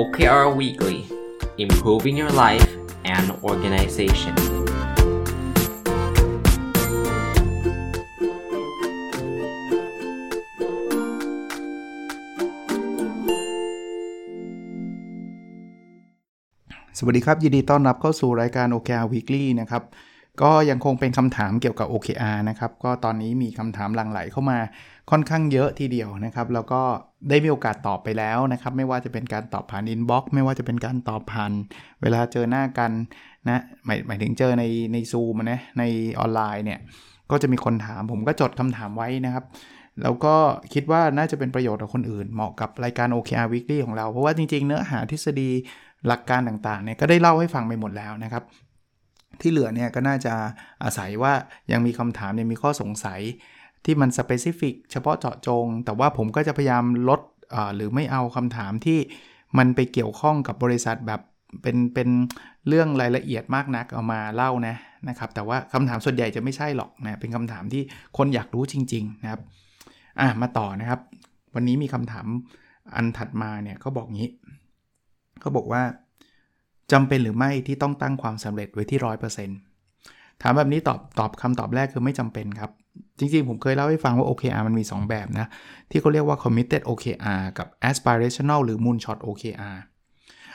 OKR Weekly Improving Your Life and Organization สวัสดีครับ ยินดีต้อนรับเข้าสู่รายการ OKR Weekly นะครับ ก็ยังคงเป็นคำถามเกี่ยวกับ OKR นะครับ ก็ตอนนี้มีคำถามหลั่งไหลเข้ามา ค่อนข้างเยอะทีเดียวนะครับ แล้วก็ได้มีโอกาสตอบไปแล้วนะครับ ไม่ว่าจะเป็นการตอบผ่าน inbox ไม่ว่าจะเป็นการตอบผ่าน เวลาเจอหน้ากันนะหมายหมายถึงเจอในในซูมนะในออนไลน์เนี่ยก็จะมีคนถามผมก็จดคำถามไว้นะครับ แล้วก็คิดว่าน่าจะเป็นประโยชน์กับคนอื่น เหมาะกับรายการ OKR Weekly ของเรา เพราะว่าจริงๆ เนื้อหาทฤษฎีหลักการต่างๆเนี่ยก็ได้เล่าให้ฟังไปหมดแล้วนะครับ ที่เหลือเนี่ยก็น่าจะอาศัยว่ายังมีคำถามยังมีข้อสงสัย ที่มันสเปซิฟิกเฉพาะเจาะจง แต่ว่าผมก็จะพยายามลดหรือไม่เอาคำถามที่มันไปเกี่ยวข้องกับบริษัทแบบเป็นเป็นเรื่องรายละเอียดมากนักเอามาเล่านะนะครับ แต่ว่าคำถามส่วนใหญ่จะไม่ใช่หรอกนะเป็นคำถามที่คนอยากรู้จริง ๆ นะครับอะมาต่อนะครับ วันนี้มีคำถามอันถัดมาเนี่ยเขาบอกงี้เขาบอกว่าจำเป็นหรือไม่ที่ต้องตั้งความสำเร็จไว้ที่ร้อยเปอร์เซ็นต์ถามแบบนี้ตอบตอบคำตอบแรกคือไม่จำเป็นครับ จริงๆ ผมเคยเล่าให้ฟังว่า OKR มันมี 2 แบบนะ ที่เขาเรียกว่า committed OKR กับ aspirational หรือ moonshot OKR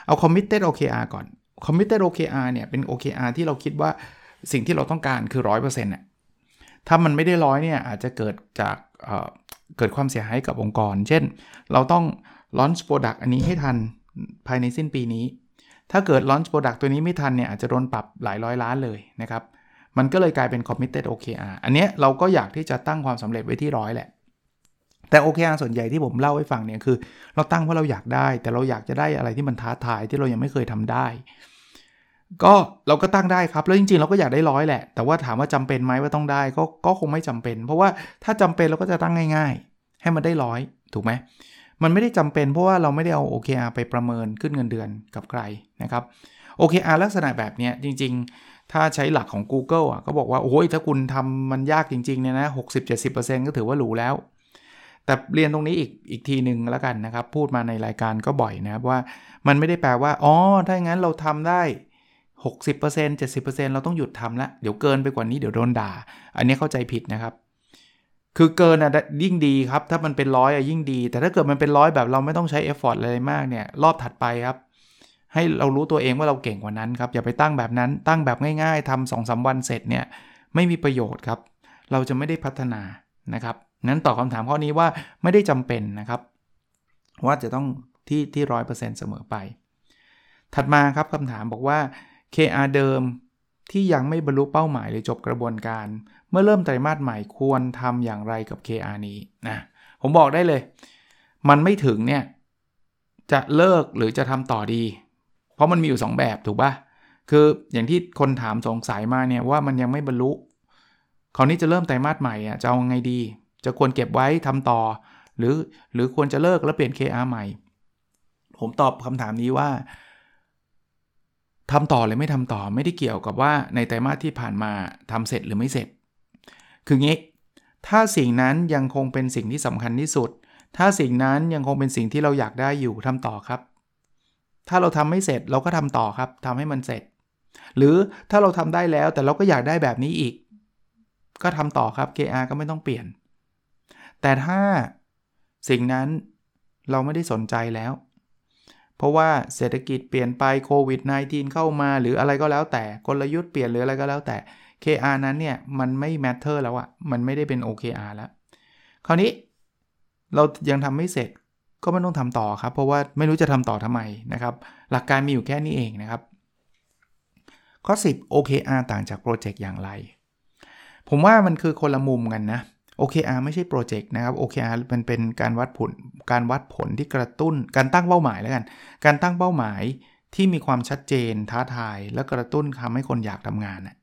เอา committed OKR ก่อน committed OKR เนี่ยเป็น OKR ที่เราคิดว่าสิ่งที่เราต้องการคือ 100%น่ะถ้ามันไม่ได้ร้อยเนี่ยอาจจะเกิดจากเเกิดความเสียหายกับองค์กร เช่น เราต้อง launch product อันนี้ให้ทันภายในสิ้นปีนี้ ถ้าเกิด launch product ตัวนี้ไม่ทันเนี่ยอาจจะโดนปรับหลายร้อยล้านเลยนะครับ มันก็เลยกลายเป็น committed OKR อันนี้เราก็อยากที่จะตั้งความสำเร็จไว้ที่ร้อยแหละ แต่ OKR ส่วนใหญ่ที่ผมเล่าให้ฟังเนี่ยคือ เราตั้งเพราะเราอยากได้ แต่เราอยากจะได้อะไรที่มันท้าทายที่เรายังไม่เคยทำได้ ก็เราก็ตั้งได้ครับ แล้วจริงๆ เราก็อยากได้ร้อยแหละ แต่ว่าถามว่าจำเป็นไหมว่าต้องได้ก็ก็คงไม่จำเป็น เพราะว่าถ้าจำเป็นเราก็จะตั้งง่าย ๆ ให้มันได้ร้อยถูกไหมมันไม่ได้จำเป็นเพราะว่าเราไม่ได้เอา OKR ไปประเมินขึ้นเงินเดือนกับใครนะครับ OKR ลักษณะแบบนี้จริง ๆ ถ้าใช้หลักของ Google อะก็บอกว่า โอ้ยถ้าคุณทำมันยากจริงๆเนี่ยนะ60-70%ก็ถือว่าหรูแล้ว แต่เรียนตรงนี้อีกอีกทีหนึ่งแล้วกันนะครับ พูดมาในรายการก็บ่อยนะครับว่ามันไม่ได้แปลว่า อ๋อ ถ้าอย่างนั้นเราทำได้60% 70%เราต้องหยุดทำละ เดี๋ยวเกินไปกว่านี้เดี๋ยวโดนด่า อันนี้เข้าใจผิดนะครับ คือเกินอะยิ่งดีครับ ถ้ามันเป็นร้อยอะยิ่งดี แต่ถ้าเกิดมันเป็นร้อยแบบเราไม่ต้องใช้ effort อะไรมากเนี่ย รอบถัดไปครับ ให้เรารู้ตัวเองว่าเราเก่งกว่านั้นครับอย่าไปตั้งแบบนั้นตั้งแบบง่าย ๆทำสองสามวันเสร็จเนี่ยไม่มีประโยชน์ครับ เราจะไม่ได้พัฒนานะครับนั้นตอบคำถามข้อนี้ว่าไม่ได้จำเป็นนะครับว่าจะต้องที่ที่ร้อยเปอร์เซ็นต์เสมอไป ถัดมาครับคำถามบอกว่า KR เดิมที่ยังไม่บรรลุเป้าหมายหรือจบกระบวนการ เมื่อเริ่มไตรมาสใหม่ควรทำอย่างไรกับ KR นี้นะผมบอกได้เลย มันไม่ถึงเนี่ยจะเลิกหรือจะทำต่อดี ราะมันมีอยู่ 2 แบบถูกปะคืออย่างที่คนถามสงสัยมาเนี่ยว่ามันยังไม่บรรลุ คราวนี้จะเริ่มไตรมาสใหม่อะจะเอาไงดี จะควรเก็บไว้ทำต่อ หรือหรือควรจะเลิกแล้วเปลี่ยน KR ใหม่ ผมตอบคำถามนี้ว่าทำต่อหรือไม่ทำต่อไม่ได้เกี่ยวกับว่าในไตรมาสที่ผ่านมาทำเสร็จหรือไม่เสร็จ คืองี้ถ้าสิ่งนั้นยังคงเป็นสิ่งที่สำคัญที่สุด ถ้าสิ่งนั้นยังคงเป็นสิ่งที่เราอยากได้อยู่ทำต่อครับ ถ้าเราทำไม่เสร็จเราก็ทำต่อครับทำให้มันเสร็จ หรือถ้าเราทำได้แล้วแต่เราก็อยากได้แบบนี้อีก ก็ทำต่อครับ KR ก็ไม่ต้องเปลี่ยน แต่ถ้าสิ่งนั้นเราไม่ได้สนใจแล้ว เพราะว่าเศรษฐกิจเปลี่ยนไปโควิด -19 เข้ามา หรืออะไรก็แล้วแต่กลยุทธ์เปลี่ยนหรืออะไรก็แล้วแต่ KR นั้นเนี่ยมันไม่ matter แล้วอะมันไม่ได้เป็น OKR แล้ว คราวนี้เรายังทำไม่เสร็จ ก็ไม่ต้องทำต่อครับ เพราะว่าไม่รู้จะทำต่อทำไมนะครับ หลักการมีอยู่แค่นี้เองนะครับ ข้อ 10 OKR ต่างจากโปรเจกต์อย่างไร ผมว่ามันคือคนละมุมกันนะ OKR ไม่ใช่โปรเจกต์นะครับ OKR มันเป็นการวัดผลการวัดผลที่กระตุ้น การตั้งเป้าหมายแล้วกัน การตั้งเป้าหมายที่มีความชัดเจนท้าทาย และกระตุ้นทำให้คนอยากทำงานนะ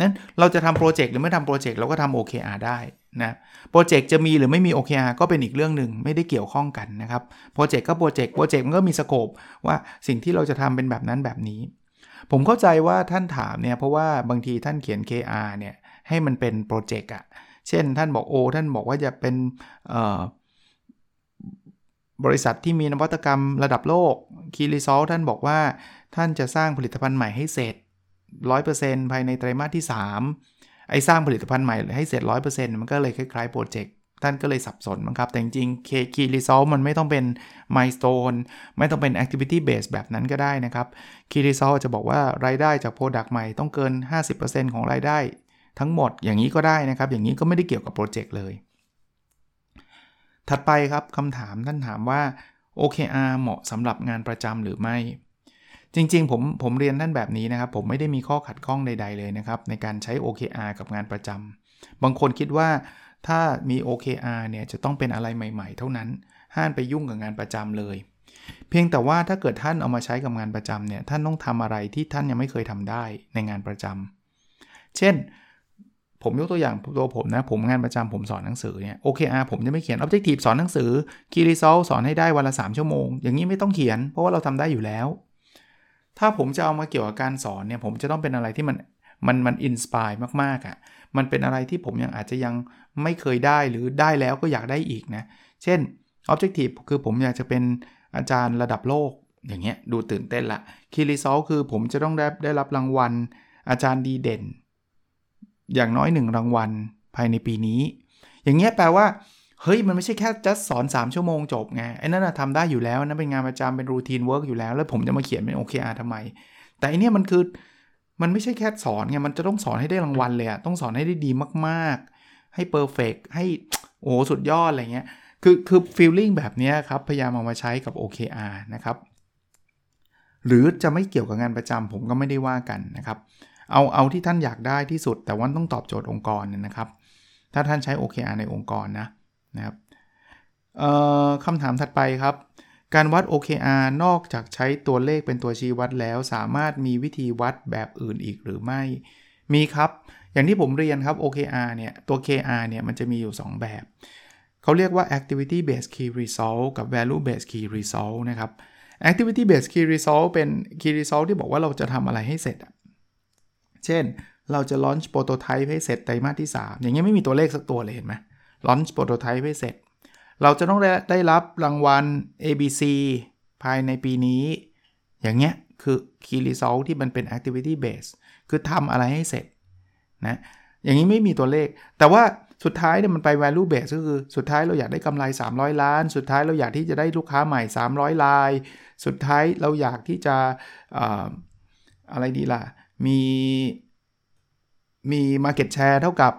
นั้นเราจะทำโปรเจกต์หรือไม่ทำโปรเจกต์เราก็ทำ OKR ได้ นะโปรเจกต์จะมีหรือไม่มี OKR ก็เป็นอีกเรื่องหนึ่งไม่ได้เกี่ยวข้องกันนะครับโปรเจกต์ก็โปรเจกต์โปรเจกต์มันก็มี scope ว่าสิ่งที่เราจะทำเป็นแบบนั้นแบบนี้ ผมเข้าใจว่าท่านถามเนี่ยเพราะว่าบางทีท่านเขียน KR เนี่ยให้มันเป็นโปรเจกต์อะเช่นท่านบอกโอท่านบอกว่าจะเป็นบริษัทที่มีนวัตกรรมระดับโลกคีรีซอลท่านบอกว่าท่านจะสร้างผลิตภัณฑ์ใหม่ให้เสร็จ 100%ภายในไตรมาสที่ 3 ไอ้สร้างผลิตภัณฑ์ใหม่ให้เสร็จ100%มันก็เลยคล้ายๆโปรเจกต์ท่านก็เลยสับสนมั้งครับ แต่จริงๆ Key Result มันไม่ต้องเป็น Milestone ไม่ต้องเป็น Activity Base แบบนั้นก็ได้นะครับ Key Result จะบอกว่ารายได้จาก Product ใหม่ต้องเกิน 50%ของรายได้ ทั้งหมดอย่างนี้ก็ได้นะครับ อย่างนี้ก็ไม่ได้เกี่ยวกับโปรเจกต์เลย ถัดไปครับคำถามท่านถามว่า OKR เหมาะสำหรับงานประจำหรือไม่ จริงๆ ผมผมเรียนท่านแบบนี้นะครับ ผมไม่ได้มีข้อขัดข้องใด ๆเลยนะครับ ในการใช้ OKR กับงานประจำบางคนคิดว่าถ้ามี OKR เนี่ยจะต้องเป็นอะไรใหม่ ๆ เท่านั้น ห้ามไปยุ่งกับงานประจำเลย เพียงแต่ว่าถ้าเกิดท่านเอามาใช้กับงานประจำเนี่ยท่านต้องทำอะไรที่ท่านยังไม่เคยทำได้ในงานประจำเช่น ผมยกตัวอย่างตัวผมนะ ผมงานประจำผมสอนหนังสือเนี่ย OKR ผมจะไม่เขียน Objective สอนหนังสือ Key Result สอนให้ได้วันละ 3 ชั่วโมง อย่างนี้ไม่ต้องเขียน เพราะว่าเราทำได้อยู่แล้ว ถ้าผมจะเอามาเกี่ยวกับการสอนเนี่ยผมจะต้องเป็นอะไรที่มันมันมัน inspire มากๆอะ มันเป็นอะไรที่ผมยังอาจจะยังไม่เคยได้หรือได้แล้วก็อยากได้อีกนะ เช่น Objective คือผมอยากจะเป็นอาจารย์ระดับโลกอย่างเงี้ยดูตื่นเต้นละ Key Result คือผมจะต้องได้ได้รับรางวัล อาจารย์ดีเด่น อย่างน้อยหนึ่งรางวัลภายในปีนี้ อย่างเงี้ยแปลว่า เฮ้ยมันไม่ใช่แค่จะสอน 3 ชั่วโมงจบไงไอ้นั่นทำได้อยู่แล้วนั่นเป็นงานประจำเป็น routine work อยู่แล้ว แล้วผมจะมาเขียนเป็น OKR ทำไม แต่อันนี้มันคือมันไม่ใช่แค่สอนไงมันจะต้องสอนให้ได้รางวัลเลยอะต้องสอนให้ได้ดีมากๆ ให้ perfect ให้โอ้สุดยอดอะไรเงี้ยคือคือ feeling แบบนี้ครับ พยายามเอามาใช้กับ OKR นะครับ หรือจะไม่เกี่ยวกับงานประจำผมก็ไม่ได้ว่ากันนะครับ เอาเอาที่ท่านอยากได้ที่สุด แต่ว่าต้องตอบโจทย์องค์กรนะครับ ถ้าท่านใช้ OKR ในองค์กรนะ นะครับคำถามถัดไปครับ การวัด OKR นอกจากใช้ตัวเลขเป็นตัวชี้วัดแล้ว สามารถมีวิธีวัดแบบอื่นอีกหรือไม่ มีครับ อย่างที่ผมเรียนครับ OKR เนี่ย ตัว KR เนี่ย มันจะมีอยู่ 2 แบบ เขาเรียกว่า activity based key result กับ value based key result นะครับ activity based key result เป็น key result ที่บอกว่าเราจะทำอะไรให้เสร็จ เช่น เราจะ launch prototype ให้เสร็จไตรมาสที่ 3 อย่างเงี้ยไม่มีตัวเลขสักตัวเลยเห็นไหม launch prototype ให้เสร็จ เราจะต้องได้ไดรับรางวัล ABC ภายในปีนี้ อย่างเงี้ยคือ key result ที่มันเป็น activity base คือทำอะไรให้เสร็จนะอย่างนี้ไม่มีตัวเลข แต่ว่าสุดท้ายเนี่ยมันไป value base ก็คือสุดท้ายเราอยากได้กำไร 300 ล้าน สุดท้ายเราอยากที่จะได้ลูกค้าใหม่ 300ราย สุดท้ายเราอยากที่จะอะไรดีล่ะ มีมี market share เท่ากับ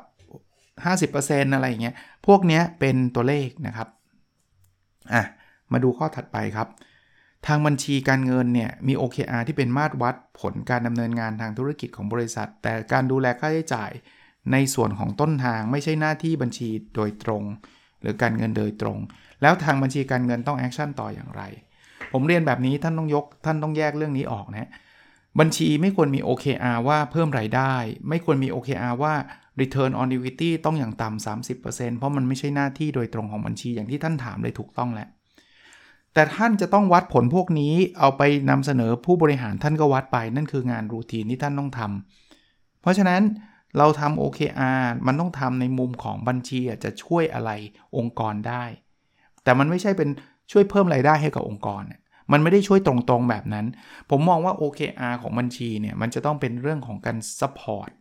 50%อะไรอย่างเงี้ย พวกนี้เป็นตัวเลขนะครับอะมาดูข้อถัดไปครับ ทางบัญชีการเงินเนี่ยมี OKR ที่เป็นมาตรวัดผลการดำเนินงานทางธุรกิจของบริษัท แต่การดูแลค่าใช้จ่ายในส่วนของต้นทางไม่ใช่หน้าที่บัญชีโดยตรง หรือการเงินโดยตรง แล้วทางบัญชีการเงินต้อง action ต่ออย่างไร ผมเรียนแบบนี้ท่านต้องยกท่านต้องแยกเรื่องนี้ออกนะบัญชีไม่ควรมี OKR ว่าเพิ่มรายได้ ไม่ควรมี OKR ว่า Return on Equity ต้องอย่างต่ำ30%เพราะมันไม่ใช่หน้าที่โดยตรงของบัญชีอย่างที่ท่านถามเลยถูกต้องแหล้วแต่ท่านจะต้องวัดผลพวกนี้เอาไปนำเสนอผู้บริหารท่านก็วัดไปนั่นคืองานรูทีนที่ท่านต้องทำเพราะฉะนั้นเราทำ OKR มันต้องทำในมุมของบัญชีจะช่วยอะไรองค์กรได้ แต่มันไม่ใช่เป็นช่วยเพิ่มรายได้ให้กับองค์กร มันไม่ได้ช่วยตรงๆแบบนั้น ผมมองว่า OKR ของบัญชีเนี่ยมันจะต้องเป็นเรื่องของการ support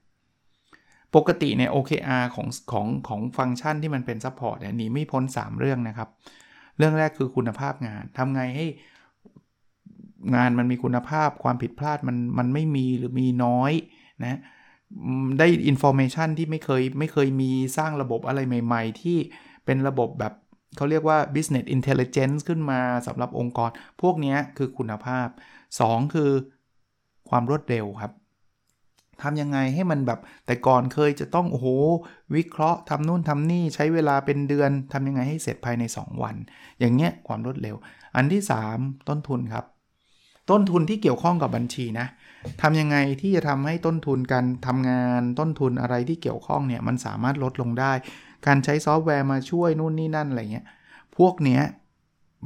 ปกติเนี่ย OKR ของของของฟังก์ชันที่มันเป็น support เนี่ยหนีไม่พ้น 3 เรื่องนะครับ เรื่องแรกคือคุณภาพงานทำไงให้งานมันมีคุณภาพความผิดพลาดมันมันไม่มีหรือมีน้อยนะได้ information ที่ไม่เคยไม่เคยมีสร้างระบบอะไรใหม่ ๆ ที่เป็นระบบแบบเขาเรียกว่า business intelligence ขึ้นมาสำหรับองค์กร พวกนี้คือคุณภาพ 2 คือความรวดเร็วครับ ทำยังไงให้มันแบบแต่ก่อนเคยจะต้องโอ้โหวิเคราะห์ทำนู่นทำนี่ใช้เวลาเป็นเดือนทำยังไงให้เสร็จภายใน 2 วัน อย่างเงี้ยความรวดเร็ว อันที่ 3 ต้นทุนครับ ต้นทุนที่เกี่ยวข้องกับบัญชีนะทำยังไงที่จะทำให้ต้นทุนการทำงานต้นทุนอะไรที่เกี่ยวข้องเนี่ยมันสามารถลดลงได้ การใช้ซอฟต์แวร์มาช่วยนู่นนี่นั่นอะไรเงี้ยพวกเนี้ย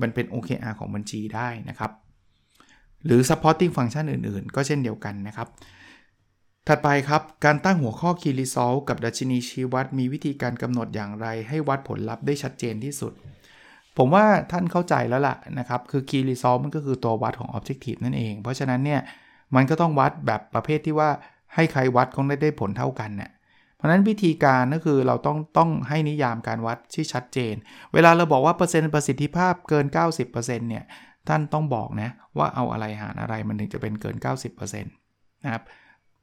มันเป็น OKR ของบัญชีได้นะครับ หรือ supporting function อื่นๆ ก็เช่นเดียวกันนะครับ ถัดไปครับ การตั้งหัวข้อ Key Result กับดัชนีชี้วัดมีวิธีการกำหนดอย่างไร ให้วัดผลลัพธ์ได้ชัดเจนที่สุด ผมว่าท่านเข้าใจแล้วล่ะนะครับ คือ Key Result มันก็คือตัววัดของ Objective นั่นเอง เพราะฉะนั้นเนี่ยมันก็ต้องวัดแบบประเภทที่ว่าให้ใครวัดคงได้ได้ผลเท่ากันเนี่ยเพราะนั้นวิธีการก็คือเราต้องต้องให้นิยามการวัดที่ชัดเจน เวลาเราบอกว่าเปอร์เซ็นต์ประสิทธิภาพเกิน 90%เนี่ยท่านต้องบอกนะว่าเอาอะไรหารอะไรมันถึงจะเป็นเกิน 90%นะครับ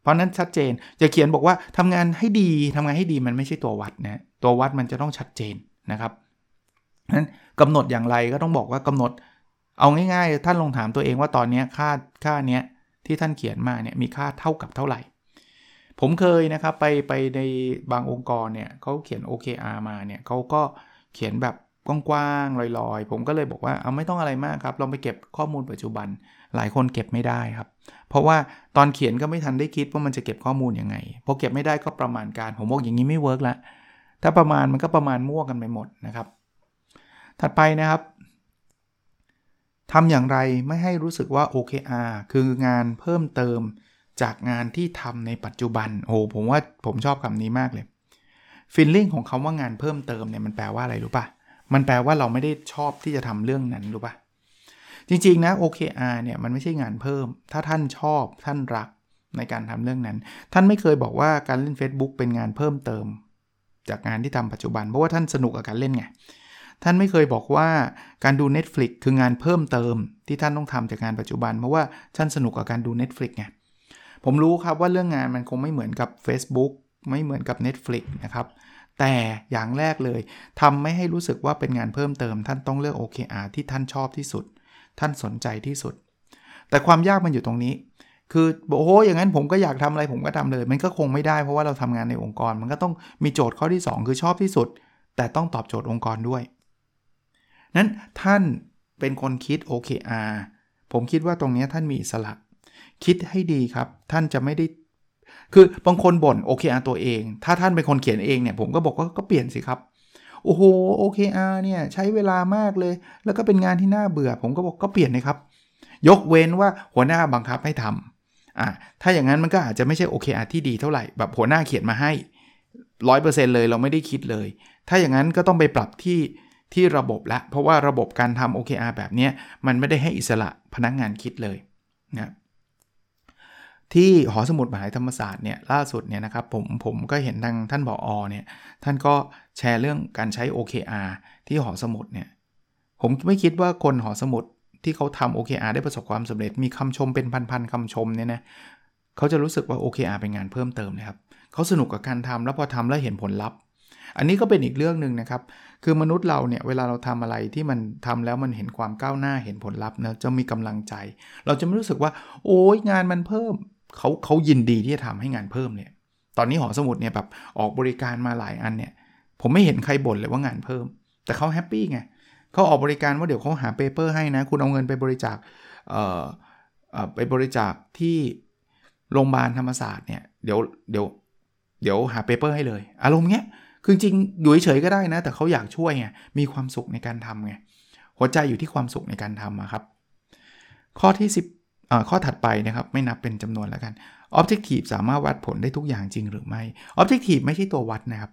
เพราะนั้นชัดเจนจะเขียนบอกว่าทำงานให้ดีทำงานให้ดีมันไม่ใช่ตัววัดนะตัววัดมันจะต้องชัดเจนนะครับนั้นกำหนดอย่างไรก็ต้องบอกว่ากำหนดเอาง่ายๆ ท่านลองถามตัวเองว่าตอนนี้ค่าค่าเนี้ยที่ท่านเขียนมาเนี่ยมีค่าเท่ากับเท่าไหร่ ผมเคยนะครับไปไปในบางองค์กรเนี่ยเขาเขียน OKR มาเนี่ยเขาก็เขียนแบบกว้างๆลอยๆ ผมก็เลยบอกว่าเอาไม่ต้องอะไรมากครับลองไปเก็บข้อมูลปัจจุบัน หลายคนเก็บไม่ได้ครับ ราะว่าตอนเขียนก็ไม่ทันได้คิดว่ามันจะเก็บข้อมูลยังไงพอเก็บไม่ได้ก็ประมาณการผมบอกอย่างนี้ไม่เวิร์กละถ้าประมาณมันก็ประมาณมั่วกันไปหมดนะครับ ถัดไปนะครับทำอย่างไรไม่ให้รู้สึกว่า OKR คืองานเพิ่มเติมจากงานที่ทำในปัจจุบันโอ้ผมว่าผมชอบคำนี้มากเลยฟีลลิ่งของคาว่างานเพิ่มเติมเนี่ยมันแปลว่าอะไรรู้ปะมันแปลว่าเราไม่ได้ชอบที่จะทำเรื่องนั้นรู้ปะ จริง ๆ นะ OKR เนี่ยมันไม่ใช่งานเพิ่ม ถ้าท่านชอบท่านรักในการทำเรื่องนั้น ท่านไม่เคยบอกว่าการเล่น Facebook เป็นงานเพิ่มเติม จากงานที่ทำปัจจุบัน เพราะว่าท่านสนุกกับการเล่นไง ท่านไม่เคยบอกว่าการดู Netflix คืองานเพิ่มเติม ที่ท่านต้องทำจากงานปัจจุบัน เพราะว่าท่านสนุกกับการดู Netflix ไง ผมรู้ครับว่าเรื่องงานมันคงไม่เหมือนกับ Facebook ไม่เหมือนกับ Netflix นะครับ แต่อย่างแรกเลยทำไม่ให้รู้สึกว่าเป็นงานเพิ่มเติม ท่านต้องเลือก OKR ที่ท่านชอบที่สุด ท่านสนใจที่สุด แต่ความยากมันอยู่ตรงนี้ คือโอ้โหอย่างนั้นผมก็อยากทำอะไรผมก็ทำเลย มันก็คงไม่ได้เพราะว่าเราทำงานในองค์กร มันก็ต้องมีโจทย์ข้อที่ 2 คือชอบที่สุด แต่ต้องตอบโจทย์องค์กรด้วย นั้นท่านเป็นคนคิด OKR ผมคิดว่าตรงนี้ท่านมีอิสระ คิดให้ดีครับ ท่านจะไม่ได้คือบางคนบ่น OKR ตัวเอง ถ้าท่านเป็นคนเขียนเองเนี่ยผมก็บอกว่าก็เปลี่ยนสิครับ โอ้โห OKR เนี่ยใช้เวลามากเลย แล้วก็เป็นงานที่น่าเบื่อ ผมก็บอกก็เปลี่ยนเลยครับ ยกเว้นว่าหัวหน้าบังคับให้ทำอ่าถ้าอย่างนั้นมันก็อาจจะไม่ใช่ OKR ที่ดีเท่าไหร่แบบหัวหน้าเขียนมาให้ร้อยเปอร์เซ็นต์เลยเราไม่ได้คิดเลย ถ้าอย่างนั้นก็ต้องไปปรับที่ที่ระบบละ เพราะว่าระบบการทำ OKR แบบนี้มันไม่ได้ให้อิสระพนักงงานคิดเลยนะที่หอสมุดมหาธรรมศาสตร์เนี่ยล่าสุดเนี่ยนะครับผมผมก็เห็นทางท่านบออเนี่ยท่านก็ แชร์เรื่องการใช้ OKR ที่หอสมุดเนี่ยผมไม่คิดว่าคนหอสมุดที่เขาทำ OKR ได้ประสบความสำเร็จมีคำชมเป็นพันๆคำชมเนี่ยนะเขาจะรู้สึกว่า OKR เป็นงานเพิ่มเติมนะครับเขาสนุกกับการทำแล้วพอทำแล้วเห็นผลลัพธ์ อันนี้ก็เป็นอีกเรื่องหนึ่งนะครับ คือมนุษย์เราเนี่ยเวลาเราทำอะไรที่มันทำแล้วมันเห็นความก้าวหน้าเห็นผลลัพธ์นะจะมีกำลังใจ เราจะไม่รู้สึกว่า โอ้ยงานมันเพิ่มเขาเขายินดีที่จะทำให้งานเพิ่มเนี่ยตอนนี้หอสมุดเนี่ยแบบออกบริการมาหลายอันเนี่ย ผมไม่เห็นใครบ่นเลยว่างานเพิ่ม แต่เขา happy ไงเขาออกบริการว่าเดี๋ยวเขาหา paper ให้นะ คุณเอาเงินไปบริจาคเอ่อไปบริจาคที่โรงพยาบาลธรรมศาสตร์เนี่ยเดี๋ยวเดี๋ยวเดี๋ยวหา paper ให้เลย อารมณ์เงี้ยคือจริงอยู่เฉยก็ได้นะ แต่เขาอยากช่วยไงมีความสุขในการทำไงหัวใจอยู่ที่ความสุขในการทำครับ ข้อที่ 10ข้อถัดไปนะครับไม่นับเป็นจำนวนแล้วกัน Objective สามารถวัดผลได้ทุกอย่างจริงหรือไม่ Objective ไม่ใช่ตัววัดนะครับ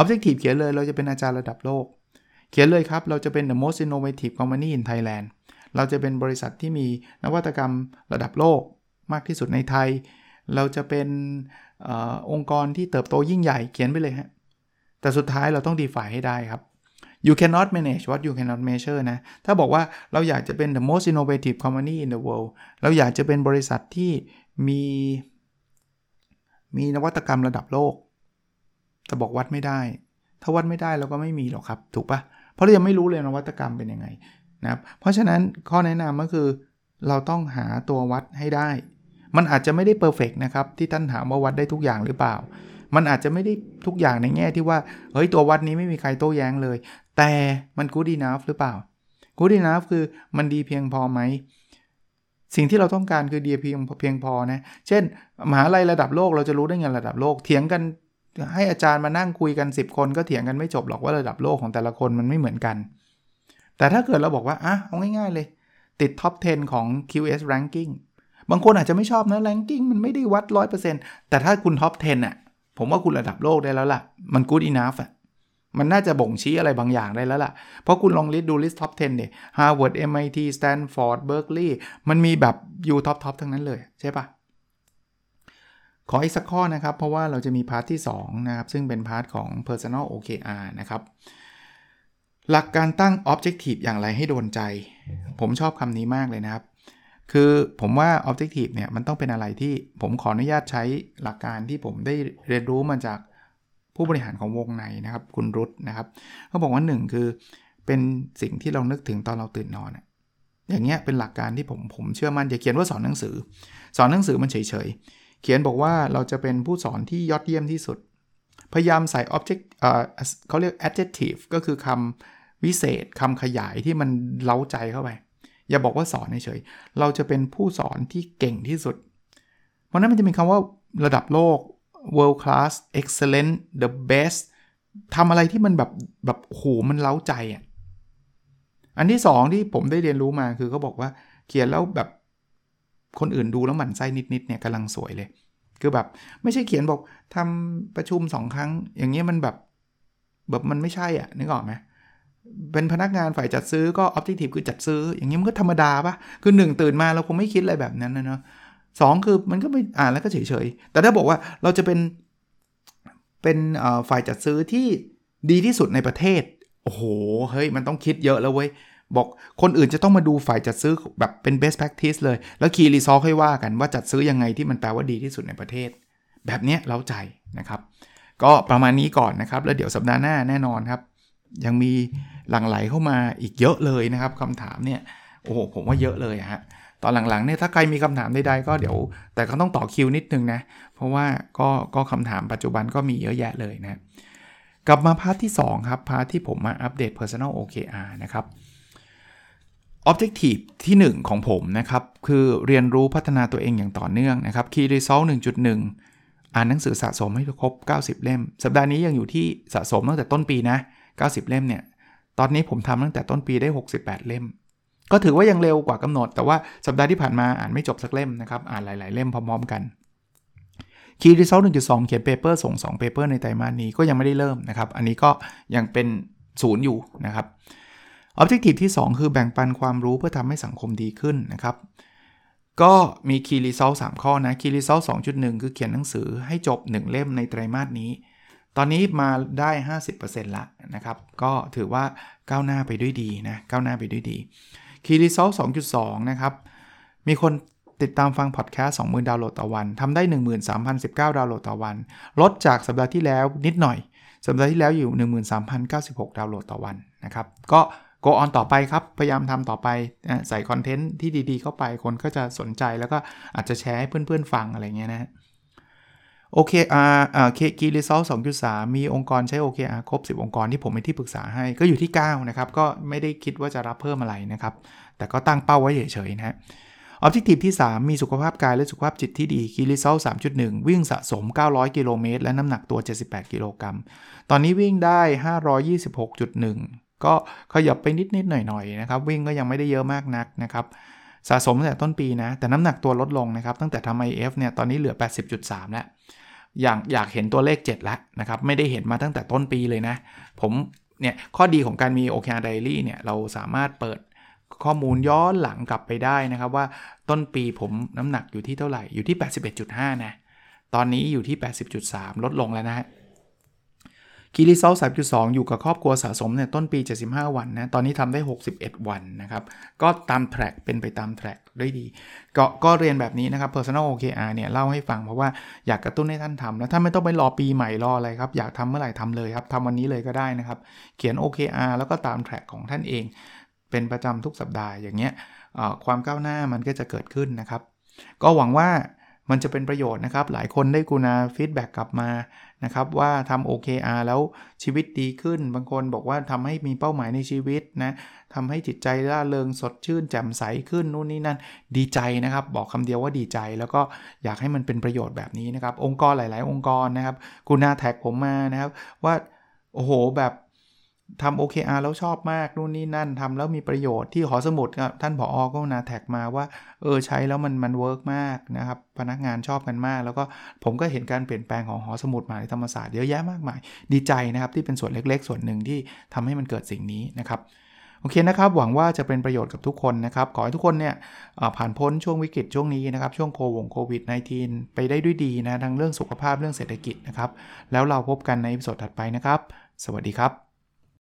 Objective เขียนเลยเราจะเป็นอาจารย์ระดับโลก เขียนเลยครับ เราจะเป็น the most innovative company in Thailand เราจะเป็นบริษัทที่มีนวัตกรรมระดับโลกมากที่สุดในไทย เราจะเป็นอองค์กรที่เติบโตยิ่งใหญ่เขียนไปเลยฮะ แต่สุดท้ายเราต้อง define ให้ได้ครับ you cannot manage what you cannot measure นะ ถ้าบอกว่าเราอยากจะเป็น the most innovative company in the world เราอยากจะเป็นบริษัทที่มี มีนวัตกรรมระดับโลก แต่บอกวัดไม่ได้ ถ้าวัดไม่ได้เราก็ไม่มีหรอกครับ ถูกปะเพราะเรายังไม่รู้เลยนวัตกรรมเป็นยังไงนะครับเพราะฉะนั้นข้อแนะนำก็คือเราต้องหาตัววัดให้ได้ มันอาจจะไม่ได้เพอร์เฟกนะครับที่ท่านถามว่าวัดได้ทุกอย่างหรือเปล่า มันอาจจะไม่ได้ทุกอย่างในแง่ที่ว่าเฮ้ยตัววัดนี้ไม่มีใครโต้แย้งเลย แต่มัน good enough หรือเปล่า good enough คือมันดีเพียงพอไหมสิ่งที่เราต้องการคือดีเพียงเพียงพอนะ เช่นมหาลัยระดับโลกเราจะรู้ได้ไงระดับโลก เถียงกัน ให้อาจารย์มานั่งคุยกัน 10 คนก็เถียงกันไม่จบหรอกว่าระดับโลกของแต่ละคนมันไม่เหมือนกัน แต่ถ้าเกิดเราบอกว่าอะเอาง่ายๆเลย ติดท็อป 10 ของ QS ranking บางคนอาจจะไม่ชอบนะ ranking มันไม่ได้วัด 100%แต่ถ้าคุณท็อป 10อะผมว่าคุณระดับโลกได้แล้วล่ะ มัน good enough อะมันน่าจะบ่งชี้อะไรบางอย่างได้แล้วล่ะ เพราะคุณลอง list ดู list top 10 เนี่ย Harvard MIT Stanford Berkeley มันมีแบบอยู่ top ทั้งนั้นเลยใช่ปะ ขออีกสักข้อนะครับ เพราะว่าเราจะมี part ที่ 2 นะครับ ซึ่งเป็น part ของ Personal OKR นะครับ หลักการตั้ง Objective อย่างไรให้โดนใจ ผมชอบคำนี้มากเลยนะครับ คือผมว่า Objective เนี่ย มันต้องเป็นอะไรที่ผมขออนุญาตใช้หลักการที่ผมได้เรียนรู้มาจากผู้บริหารของวงในนะครับ คุณรุตนะครับเขาบอกว่าหนึ่งคือเป็นสิ่งที่เรานึกถึงตอนเราตื่นนอนอย่างเงี้ยเป็นหลักการที่ผมผมเชื่อมั่นอย่าเขียนว่าสอนหนังสือ สอนหนังสือมันเฉยๆ เขียนบอกว่าเราจะเป็นผู้สอนที่ยอดเยี่ยมที่สุด พยายามใส่ object เอ่อเขาเรียก adjective ก็คือคำวิเศษคำขยายที่มันเล้าใจเข้าไป อย่าบอกว่าสอนเฉยเราจะเป็นผู้สอนที่เก่งที่สุด เพราะนั้นมันจะมีคำว่าระดับโลก world class excellent the best ทำอะไรที่มันแบบแบบโหมันเล้าใจอะ อันที่สองที่ผมได้เรียนรู้มาคือเขาบอกว่าเขียนแล้วแบบ คนอื่นดูแล้วหมั่นไส้นิดๆเนี่ยกำลังสวยเลย คือแบบไม่ใช่เขียนบอกทำประชุมสองครั้ง อย่างเงี้ยมันแบบแบบมันไม่ใช่อะนึกออกไหมเป็นพนักงานฝ่ายจัดซื้อก็ออบเจกตีฟคือจัดซื้อ อย่างนี้มันก็ธรรมดาปะคือหนึ่งตื่นมาเราคงไม่คิดอะไรแบบนั้นนะเนาะสองคือมันก็ไม่อ่านแล้วก็เฉยๆ แต่ถ้าบอกว่าเราจะเป็นเป็นฝ่ายจัดซื้อที่ดีที่สุดในประเทศ โอ้โห เฮ้ย มันต้องคิดเยอะแล้วเว้ย บอกคนอื่นจะต้องมาดูฝ่ายจัดซื้อแบบเป็น best practice เลย แล้วคีรีซอค่อยว่ากันว่าจัดซื้อยังไงที่มันแปลว่าดีที่สุดในประเทศ แบบนี้เล้าใจนะครับ ก็ประมาณนี้ก่อนนะครับ แล้วเดี๋ยวสัปดาห์หน้าแน่นอนครับ ยังมีหลั่งไหลเข้ามาอีกเยอะเลยนะครับคำถามเนี่ยโอ้โหผมว่าเยอะเลยฮะตอนหลังๆเนี่ยถ้าใครมีคำถามใดๆก็เดี๋ยว แต่ก็ต้องต่อคิวนิดนึงนะ เพราะว่าก็ก็คำถามปัจจุบันก็มีเยอะแยะเลยนะ กลับมา part ที่ 2 ครับ part ที่ผมมาอัปเดต Personal OKR นะครับ Objective ที่ 1 ของผมนะครับ คือเรียนรู้พัฒนาตัวเองอย่างต่อเนื่องนะครับ Key Result 1.1 อ่านหนังสือสะสมให้ครบ 90 เล่ม สัปดาห์นี้ยังอยู่ที่สะสมตั้งแต่ต้นปีนะ 90 เล่มเนี่ย ตอนนี้ผมทำตั้งแต่ต้นปีได้ 68 เล่ม ก็ถือว่ายังเร็วกว่ากำหนด แต่ว่าสัปดาห์ที่ผ่านมาอ่านไม่จบสักเล่มนะครับ อ่านหลาย ๆ เล่มพร้อม ๆ กัน Key Result หนึ่งจุดสองเขียน paper ส่ง 2 paper ในไตรมาสนี้ก็ยังไม่ได้เริ่มนะครับ อันนี้ก็ยังเป็นศูนย์อยู่นะครับ Objective ที่ 2 คือแบ่งปันความรู้เพื่อทำให้สังคมดีขึ้นนะครับ ก็มี Key Result สามข้อนะ Key Result สองจุดหนึ่งคือเขียนหนังสือให้จบ 1 เล่มในไตรมาสนี้ ตอนนี้มาได้ 50%ละนะครับ ก็ถือว่าก้าวหน้าไปด้วยดีนะก้าวหน้าไปด้วยดี Key Result 2.2นะครับ มีคนติดตามฟังพอดแคสต์20,000ดาวน์โหลดต่อวันทำได้ 13,019 ดาวน์โหลดต่อวัน ลดจากสัปดาห์ที่แล้วนิดหน่อย สัปดาห์ที่แล้วอยู่ 13,096 ดาวน์โหลดต่อวันนะครับ ก็ go on ต่อไปครับ พยายามทำต่อไปใส่คอนเทนต์ที่ดีๆ เข้าไปคนก็จะสนใจแล้วก็อาจจะแชร์ให้เพื่อนๆฟังอะไรเงี้ยนะโอเคอ่าอ่าคีรีซอลสองจุดสามมีองค์กรใช้ OKR ครบ 10 องค์กรที่ผมเป็นที่ปรึกษาให้ก็อยู่ที่ 9 นะครับ ก็ไม่ได้คิดว่าจะรับเพิ่มอะไรนะครับ แต่ก็ตั้งเป้าไว้เฉยๆนะฮะออบเจกตีฟที่ 3 มีสุขภาพกายและสุขภาพจิตที่ดีคีรีซอล3.1 วิ่งสะสม 900 กิโลเมตร และน้ำหนักตัว 78 กิโลกรัม ตอนนี้วิ่งได้ 526.1 ก็ขยับไปนิดๆหน่อยๆนะครับวิ่งก็ยังไม่ได้เยอะมากนักนะครับสะสมตั้งแต่ต้นปีนะ แต่น้ำหนักตัวลดลงนะครับตั้งแต่ทำ IF เนี่ยตอนนี้เหลือ 80.3 แล้วอยากอยากเห็นตัวเลข 7 แล้วนะครับไม่ได้เห็นมาตั้งแต่ต้นปีเลยนะ ผมเนี่ยข้อดีของการมี OKR Diary เนี่ยเราสามารถเปิดข้อมูลย้อนหลังกลับไปได้นะครับ ว่าต้นปีผมน้ำหนักอยู่ที่เท่าไหร่อยู่ที่ 81.5 นะ ตอนนี้อยู่ที่ 80.3 ลดลงแล้วนะฮะ คีรีเซล3.2 อยู่กับครอบครัวสะสมเนี่ยต้นปี 75 วันนะตอนนี้ทำได้ 61 วันนะครับ ก็ตามแทร็กเป็นไปตามแทร็กได้ดีก็ก็เรียนแบบนี้นะครับ Personal OKR เนี่ยเล่าให้ฟังเพราะว่าอยากกระตุ้นให้ท่านทำนะท่านไม่ต้องไปรอปีใหม่รออะไรครับ อยากทำเมื่อไหร่ทำเลยครับทำวันนี้เลยก็ได้นะครับ เขียน OKR แล้วก็ตามแทร็กของท่านเอง เป็นประจำทุกสัปดาห์อย่างเงี้ยความก้าวหน้ามันก็จะเกิดขึ้นนะครับ ก็หวังว่า มันจะเป็นประโยชน์นะครับ หลายคนได้กูนาฟีดแบ็กกลับมานะครับว่าทำ OKR แล้วชีวิตดีขึ้น บางคนบอกว่าทำให้มีเป้าหมายในชีวิตนะทำให้จิตใจร่าเริงสดชื่นแจ่มใสขึ้นนู่นนี่นั่นดีใจนะครับ บอกคำเดียวว่าดีใจ แล้วก็อยากให้มันเป็นประโยชน์แบบนี้นะครับ องค์กรหลาย ๆ องค์กรนะครับกูนาแท็กผมมานะครับว่าโอ้โหแบบ ทำ OKR แล้วชอบมากนู่นนี่นั่นทำแล้วมีประโยชน์ที่หอสมุดท่านผอ.กรุณา tag มาว่าเออใช้แล้วมันมัน work มากนะครับพนักงานชอบกันมาก แล้วก็ผมก็เห็นการเปลี่ยนแปลงของหอสมุดมหาวิทยาลัยธรรมศาสตร์เยอะแยะมากมาย ดีใจนะครับที่เป็นส่วนเล็ก ๆ ส่วนหนึ่งที่ทำให้มันเกิดสิ่งนี้นะครับโอเคนะครับ หวังว่าจะเป็นประโยชน์กับทุกคนนะครับ ขอให้ทุกคนเนี่ยผ่านพ้นช่วงวิกฤตช่วงนี้นะครับ ช่วงโควงโควิด -19 ไปได้ด้วยดีนะทั้งเรื่องสุขภาพเรื่องเศรษฐกิจนะครับ แล้วเราพบกันในอีพิโซดถัดไปนะครับ สวัสดีครับ